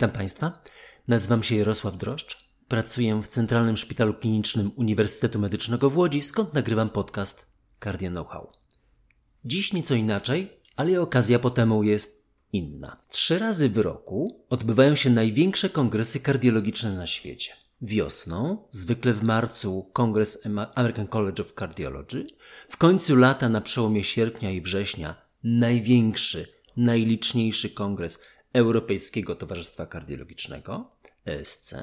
Witam Państwa. Nazywam się Jarosław Droszcz. Pracuję w Centralnym Szpitalu Klinicznym Uniwersytetu Medycznego w Łodzi, skąd nagrywam podcast Cardio Know-how. Dziś nieco inaczej, ale okazja po temu jest inna. Trzy razy w roku odbywają się największe kongresy kardiologiczne na świecie. Wiosną, zwykle w marcu, kongres American College of Cardiology, w końcu lata na przełomie sierpnia i września największy, najliczniejszy kongres Europejskiego Towarzystwa Kardiologicznego, ESC.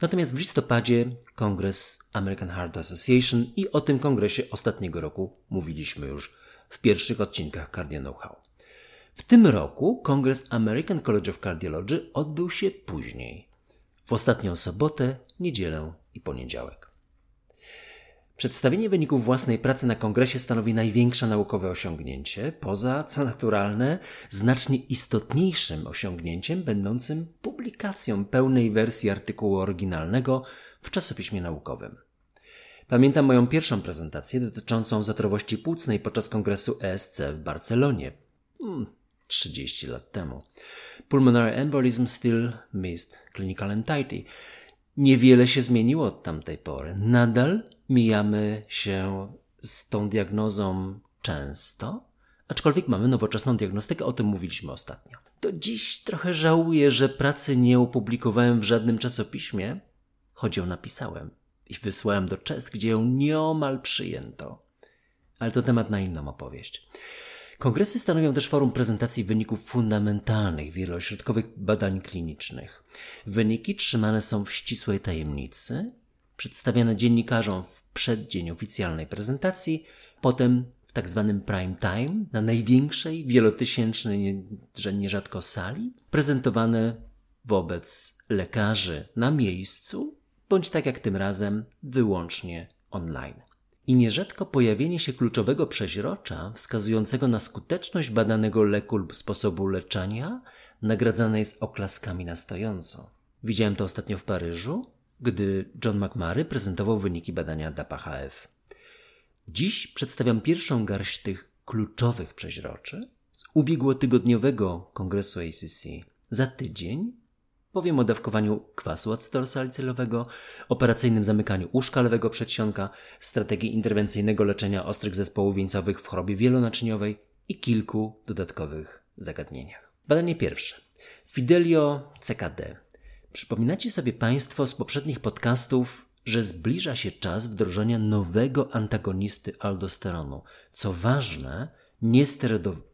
Natomiast w listopadzie kongres American Heart Association i o tym kongresie ostatniego roku mówiliśmy już w pierwszych odcinkach Cardio Know-how. W tym roku kongres American College of Cardiology odbył się później, w ostatnią sobotę, niedzielę i poniedziałek. Przedstawienie wyników własnej pracy na kongresie stanowi największe naukowe osiągnięcie, poza, co naturalne, znacznie istotniejszym osiągnięciem będącym publikacją pełnej wersji artykułu oryginalnego w czasopiśmie naukowym. Pamiętam moją pierwszą prezentację dotyczącą zatrowości płucnej podczas kongresu ESC w Barcelonie. Hmm, 30 lat temu. Pulmonary embolism still missed clinical entity. Niewiele się zmieniło od tamtej pory. Nadal mijamy się z tą diagnozą często, aczkolwiek mamy nowoczesną diagnostykę, o tym mówiliśmy ostatnio. To dziś trochę żałuję, że pracy nie opublikowałem w żadnym czasopiśmie, choć ją napisałem i wysłałem do Czest, gdzie ją nieomal przyjęto. Ale to temat na inną opowieść. Kongresy stanowią też forum prezentacji wyników fundamentalnych wielośrodkowych badań klinicznych. Wyniki trzymane są w ścisłej tajemnicy, przedstawiane dziennikarzom przeddzień oficjalnej prezentacji, potem w tak zwanym prime time na największej wielotysięcznej, że nierzadko sali, prezentowane wobec lekarzy na miejscu, bądź tak jak tym razem, wyłącznie online i nierzadko pojawienie się kluczowego przeźrocza wskazującego na skuteczność badanego leku lub sposobu leczenia nagradzane jest oklaskami na stojąco. Widziałem to ostatnio w Paryżu, gdy John McMurray prezentował wyniki badania DAPA-HF. Dziś przedstawiam pierwszą garść tych kluczowych przeźroczy z ubiegłotygodniowego kongresu ACC. Za tydzień Powiem o dawkowaniu kwasu acetylsalicylowego, operacyjnym zamykaniu łóżka lewego przedsionka, strategii interwencyjnego leczenia ostrych zespołów wieńcowych w chorobie wielonaczyniowej i kilku dodatkowych zagadnieniach. Badanie pierwsze. Fidelio CKD. Przypominacie sobie Państwo z poprzednich podcastów, że zbliża się czas wdrożenia nowego antagonisty aldosteronu. Co ważne,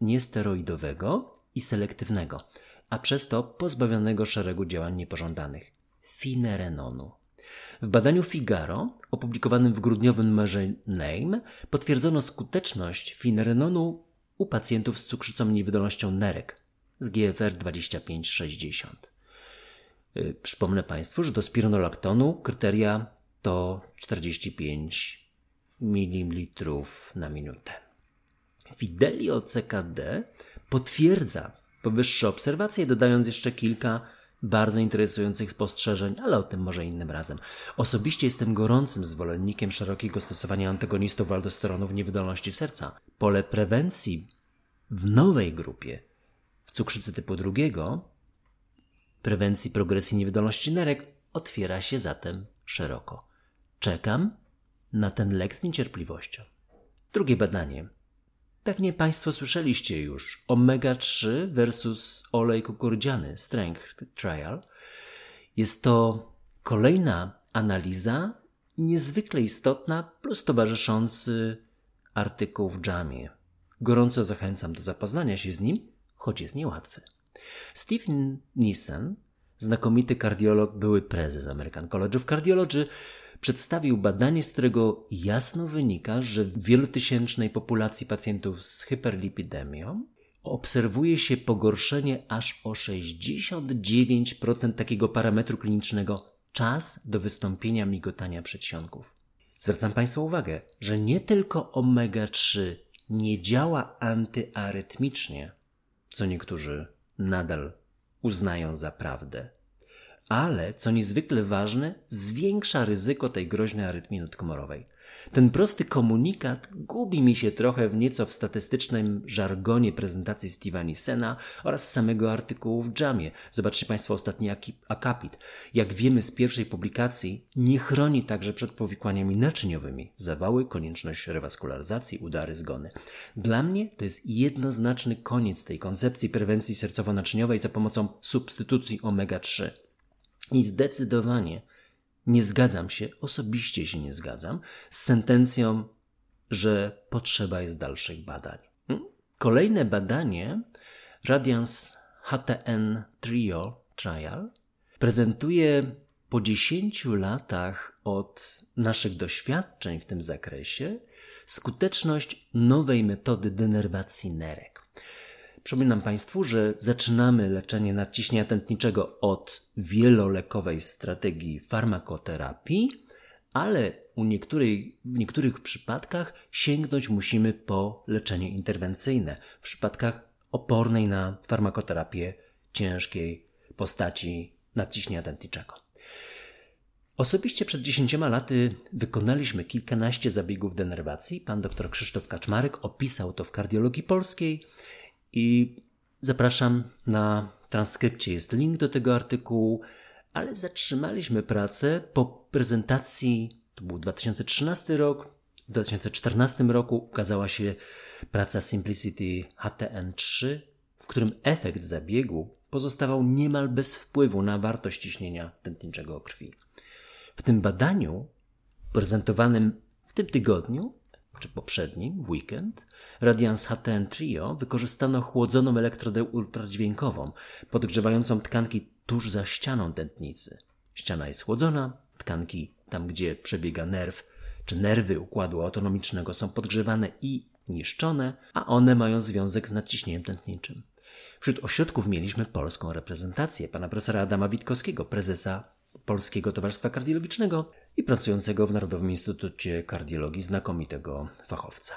niesteroidowego i selektywnego – a przez to pozbawionego szeregu działań niepożądanych finerenonu. W badaniu Figaro, opublikowanym w grudniowym numerze Name, potwierdzono skuteczność finerenonu u pacjentów z cukrzycą niewydolnością nerek z GFR 2560. Y, przypomnę Państwu, że do spironolaktonu kryteria to 45 ml na minutę. Fidelio CKD potwierdza powyższe obserwacje, dodając jeszcze kilka bardzo interesujących spostrzeżeń, ale o tym może innym razem. Osobiście jestem gorącym zwolennikiem szerokiego stosowania antagonistów aldosteronu w niewydolności serca. Pole prewencji w nowej grupie, w cukrzycy typu drugiego, prewencji progresji niewydolności nerek, otwiera się zatem szeroko. Czekam na ten lek z niecierpliwością. Drugie badanie Pewnie Państwo słyszeliście już omega-3 versus olej kukurydziany Strength Trial. Jest to kolejna analiza niezwykle istotna plus towarzyszący artykuł w Jamie. Gorąco zachęcam do zapoznania się z nim, choć jest niełatwy. Stephen Nissen, znakomity kardiolog, były prezes American College of Cardiology, przedstawił badanie, z którego jasno wynika, że w wielotysięcznej populacji pacjentów z hyperlipidemią obserwuje się pogorszenie aż o 69% takiego parametru klinicznego czas do wystąpienia migotania przedsionków. Zwracam Państwa uwagę, że nie tylko omega-3 nie działa antyarytmicznie, co niektórzy nadal uznają za prawdę, ale co niezwykle ważne, zwiększa ryzyko tej groźnej arytmii nadkomorowej. Ten prosty komunikat gubi mi się trochę w nieco w statystycznym żargonie prezentacji Steve'a Nissena oraz samego artykułu w Jamie. Zobaczcie Państwo ostatni akapit. Jak wiemy z pierwszej publikacji, nie chroni także przed powikłaniami naczyniowymi. Zawały, konieczność rewaskularyzacji, udary, zgony. Dla mnie to jest jednoznaczny koniec tej koncepcji prewencji sercowo-naczyniowej za pomocą substytucji omega-3. I zdecydowanie nie zgadzam się, osobiście się nie zgadzam, z sentencją, że potrzeba jest dalszych badań. Hmm? Kolejne badanie, Radiance HTN Trio Trial, prezentuje po 10 latach od naszych doświadczeń w tym zakresie skuteczność nowej metody denerwacji nerek. Przypominam Państwu, że zaczynamy leczenie nadciśnienia tętniczego od wielolekowej strategii farmakoterapii, ale u niektórych, w niektórych przypadkach sięgnąć musimy po leczenie interwencyjne, w przypadkach opornej na farmakoterapię ciężkiej postaci nadciśnienia tętniczego. Osobiście przed 10 laty wykonaliśmy kilkanaście zabiegów denerwacji. Pan dr Krzysztof Kaczmarek opisał to w kardiologii polskiej i zapraszam na transkrypcie, jest link do tego artykułu, ale zatrzymaliśmy pracę po prezentacji, to był 2013 rok, w 2014 roku ukazała się praca Simplicity HTN3, w którym efekt zabiegu pozostawał niemal bez wpływu na wartość ciśnienia tętniczego krwi. W tym badaniu, prezentowanym w tym tygodniu, czy poprzednim, weekend, Radiance HTN Trio wykorzystano chłodzoną elektrodę ultradźwiękową, podgrzewającą tkanki tuż za ścianą tętnicy. Ściana jest chłodzona, tkanki tam, gdzie przebiega nerw, czy nerwy układu autonomicznego są podgrzewane i niszczone, a one mają związek z nadciśnieniem tętniczym. Wśród ośrodków mieliśmy polską reprezentację pana profesora Adama Witkowskiego, prezesa Polskiego Towarzystwa Kardiologicznego i pracującego w Narodowym Instytucie Kardiologii znakomitego fachowca.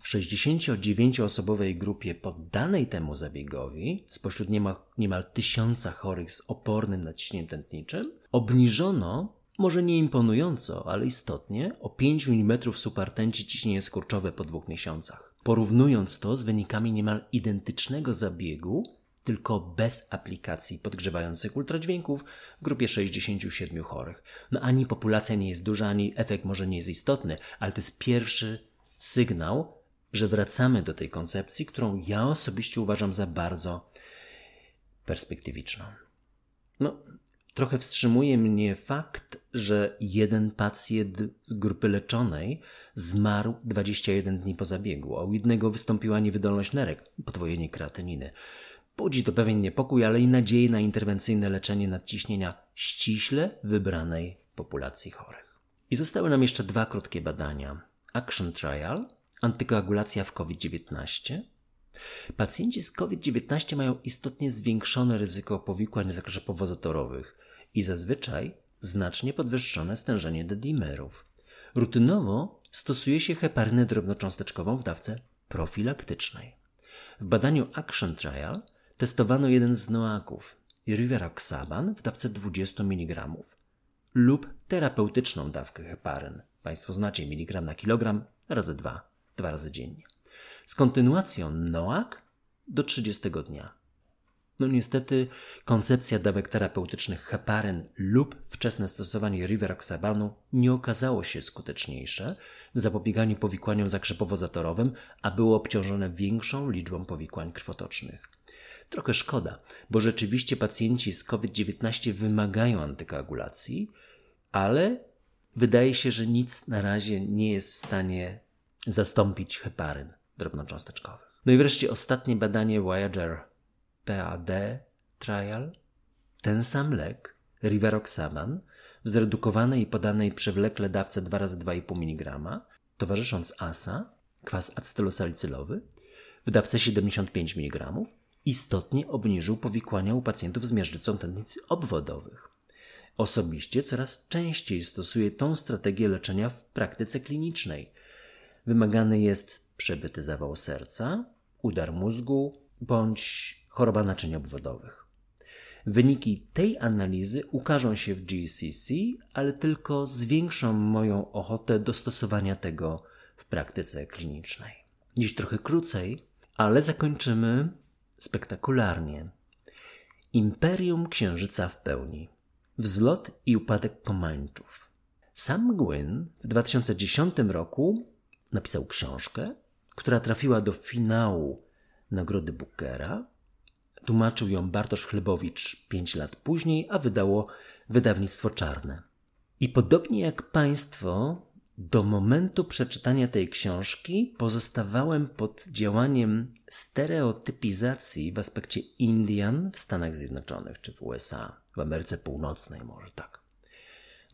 W 69-osobowej grupie poddanej temu zabiegowi, spośród niemal, niemal tysiąca chorych z opornym naciśnieniem tętniczym, obniżono, może nie imponująco, ale istotnie, o 5 mm supertęci ciśnienie skurczowe po dwóch miesiącach. Porównując to z wynikami niemal identycznego zabiegu tylko bez aplikacji podgrzewających ultradźwięków w grupie 67 chorych. No ani populacja nie jest duża, ani efekt może nie jest istotny, ale to jest pierwszy sygnał, że wracamy do tej koncepcji, którą ja osobiście uważam za bardzo perspektywiczną. No, trochę wstrzymuje mnie fakt, że jeden pacjent z grupy leczonej zmarł 21 dni po zabiegu, a u jednego wystąpiła niewydolność nerek, podwojenie kreatyniny. Budzi to pewien niepokój, ale i nadzieję na interwencyjne leczenie nadciśnienia ściśle wybranej populacji chorych. I zostały nam jeszcze dwa krótkie badania. Action Trial, antykoagulacja w COVID-19. Pacjenci z COVID-19 mają istotnie zwiększone ryzyko powikłań w zakresie powozotorowych i zazwyczaj znacznie podwyższone stężenie D-dimerów. Rutynowo stosuje się heparynę drobnocząsteczkową w dawce profilaktycznej. W badaniu Action Trial testowano jeden z noaków, rivaroxaban w dawce 20 mg lub terapeutyczną dawkę heparyn. Państwo znacie miligram na kilogram razy dwa, dwa razy dziennie. Z kontynuacją noak do 30 dnia. No niestety koncepcja dawek terapeutycznych heparyn lub wczesne stosowanie rivaroxabanu nie okazało się skuteczniejsze w zapobieganiu powikłaniom zakrzepowo-zatorowym, a było obciążone większą liczbą powikłań krwotocznych. Trochę szkoda, bo rzeczywiście pacjenci z COVID-19 wymagają antykoagulacji, ale wydaje się, że nic na razie nie jest w stanie zastąpić heparyn drobnocząsteczkowych. No i wreszcie ostatnie badanie Voyager PAD trial. Ten sam lek, rivaroxaban, w zredukowanej i podanej przewlekle dawce 2 razy 2,5 mg, towarzysząc ASA, kwas acetylosalicylowy, w dawce 75 mg, istotnie obniżył powikłania u pacjentów z miażdżycą tętnic obwodowych. Osobiście coraz częściej stosuję tą strategię leczenia w praktyce klinicznej. Wymagany jest przebyty zawał serca, udar mózgu bądź choroba naczyń obwodowych. Wyniki tej analizy ukażą się w GCC, ale tylko zwiększą moją ochotę do stosowania tego w praktyce klinicznej. Dziś trochę krócej, ale zakończymy spektakularnie. Imperium Księżyca w pełni. Wzlot i upadek Komańczów. Sam Gwyn w 2010 roku napisał książkę, która trafiła do finału Nagrody Bookera. Tłumaczył ją Bartosz Chlebowicz pięć lat później, a wydało wydawnictwo Czarne. I podobnie jak Państwo, do momentu przeczytania tej książki pozostawałem pod działaniem stereotypizacji w aspekcie Indian w Stanach Zjednoczonych czy w USA, w Ameryce Północnej, może tak.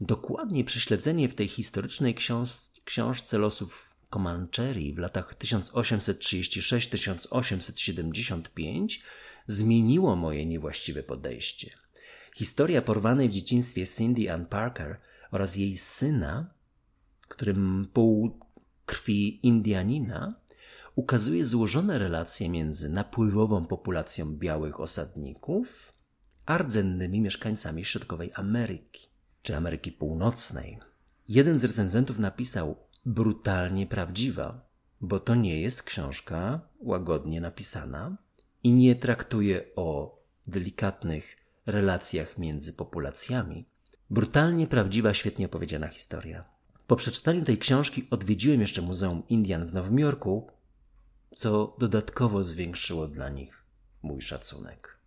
Dokładnie prześledzenie w tej historycznej książ książce losów Comanchery w latach 1836-1875 zmieniło moje niewłaściwe podejście. Historia porwanej w dzieciństwie Cindy Ann Parker oraz jej syna którym pół krwi Indianina ukazuje złożone relacje między napływową populacją białych osadników a rdzennymi mieszkańcami środkowej Ameryki czy Ameryki Północnej. Jeden z recenzentów napisał brutalnie prawdziwa, bo to nie jest książka łagodnie napisana i nie traktuje o delikatnych relacjach między populacjami. Brutalnie prawdziwa, świetnie opowiedziana historia. Po przeczytaniu tej książki odwiedziłem jeszcze Muzeum Indian w Nowym Jorku, co dodatkowo zwiększyło dla nich mój szacunek.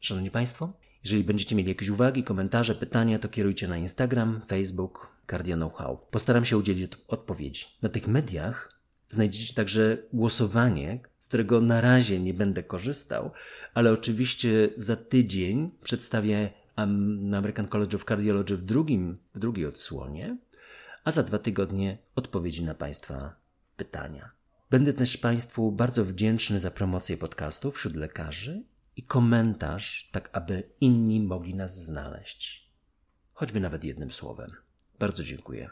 Szanowni Państwo, jeżeli będziecie mieli jakieś uwagi, komentarze, pytania, to kierujcie na Instagram, Facebook, Cardio Know-how. Postaram się udzielić odpowiedzi. Na tych mediach znajdziecie także głosowanie, z którego na razie nie będę korzystał, ale oczywiście za tydzień przedstawię American College of Cardiology w, drugim, w drugiej odsłonie a za dwa tygodnie odpowiedzi na Państwa pytania. Będę też Państwu bardzo wdzięczny za promocję podcastów wśród lekarzy i komentarz, tak aby inni mogli nas znaleźć. Choćby nawet jednym słowem. Bardzo dziękuję.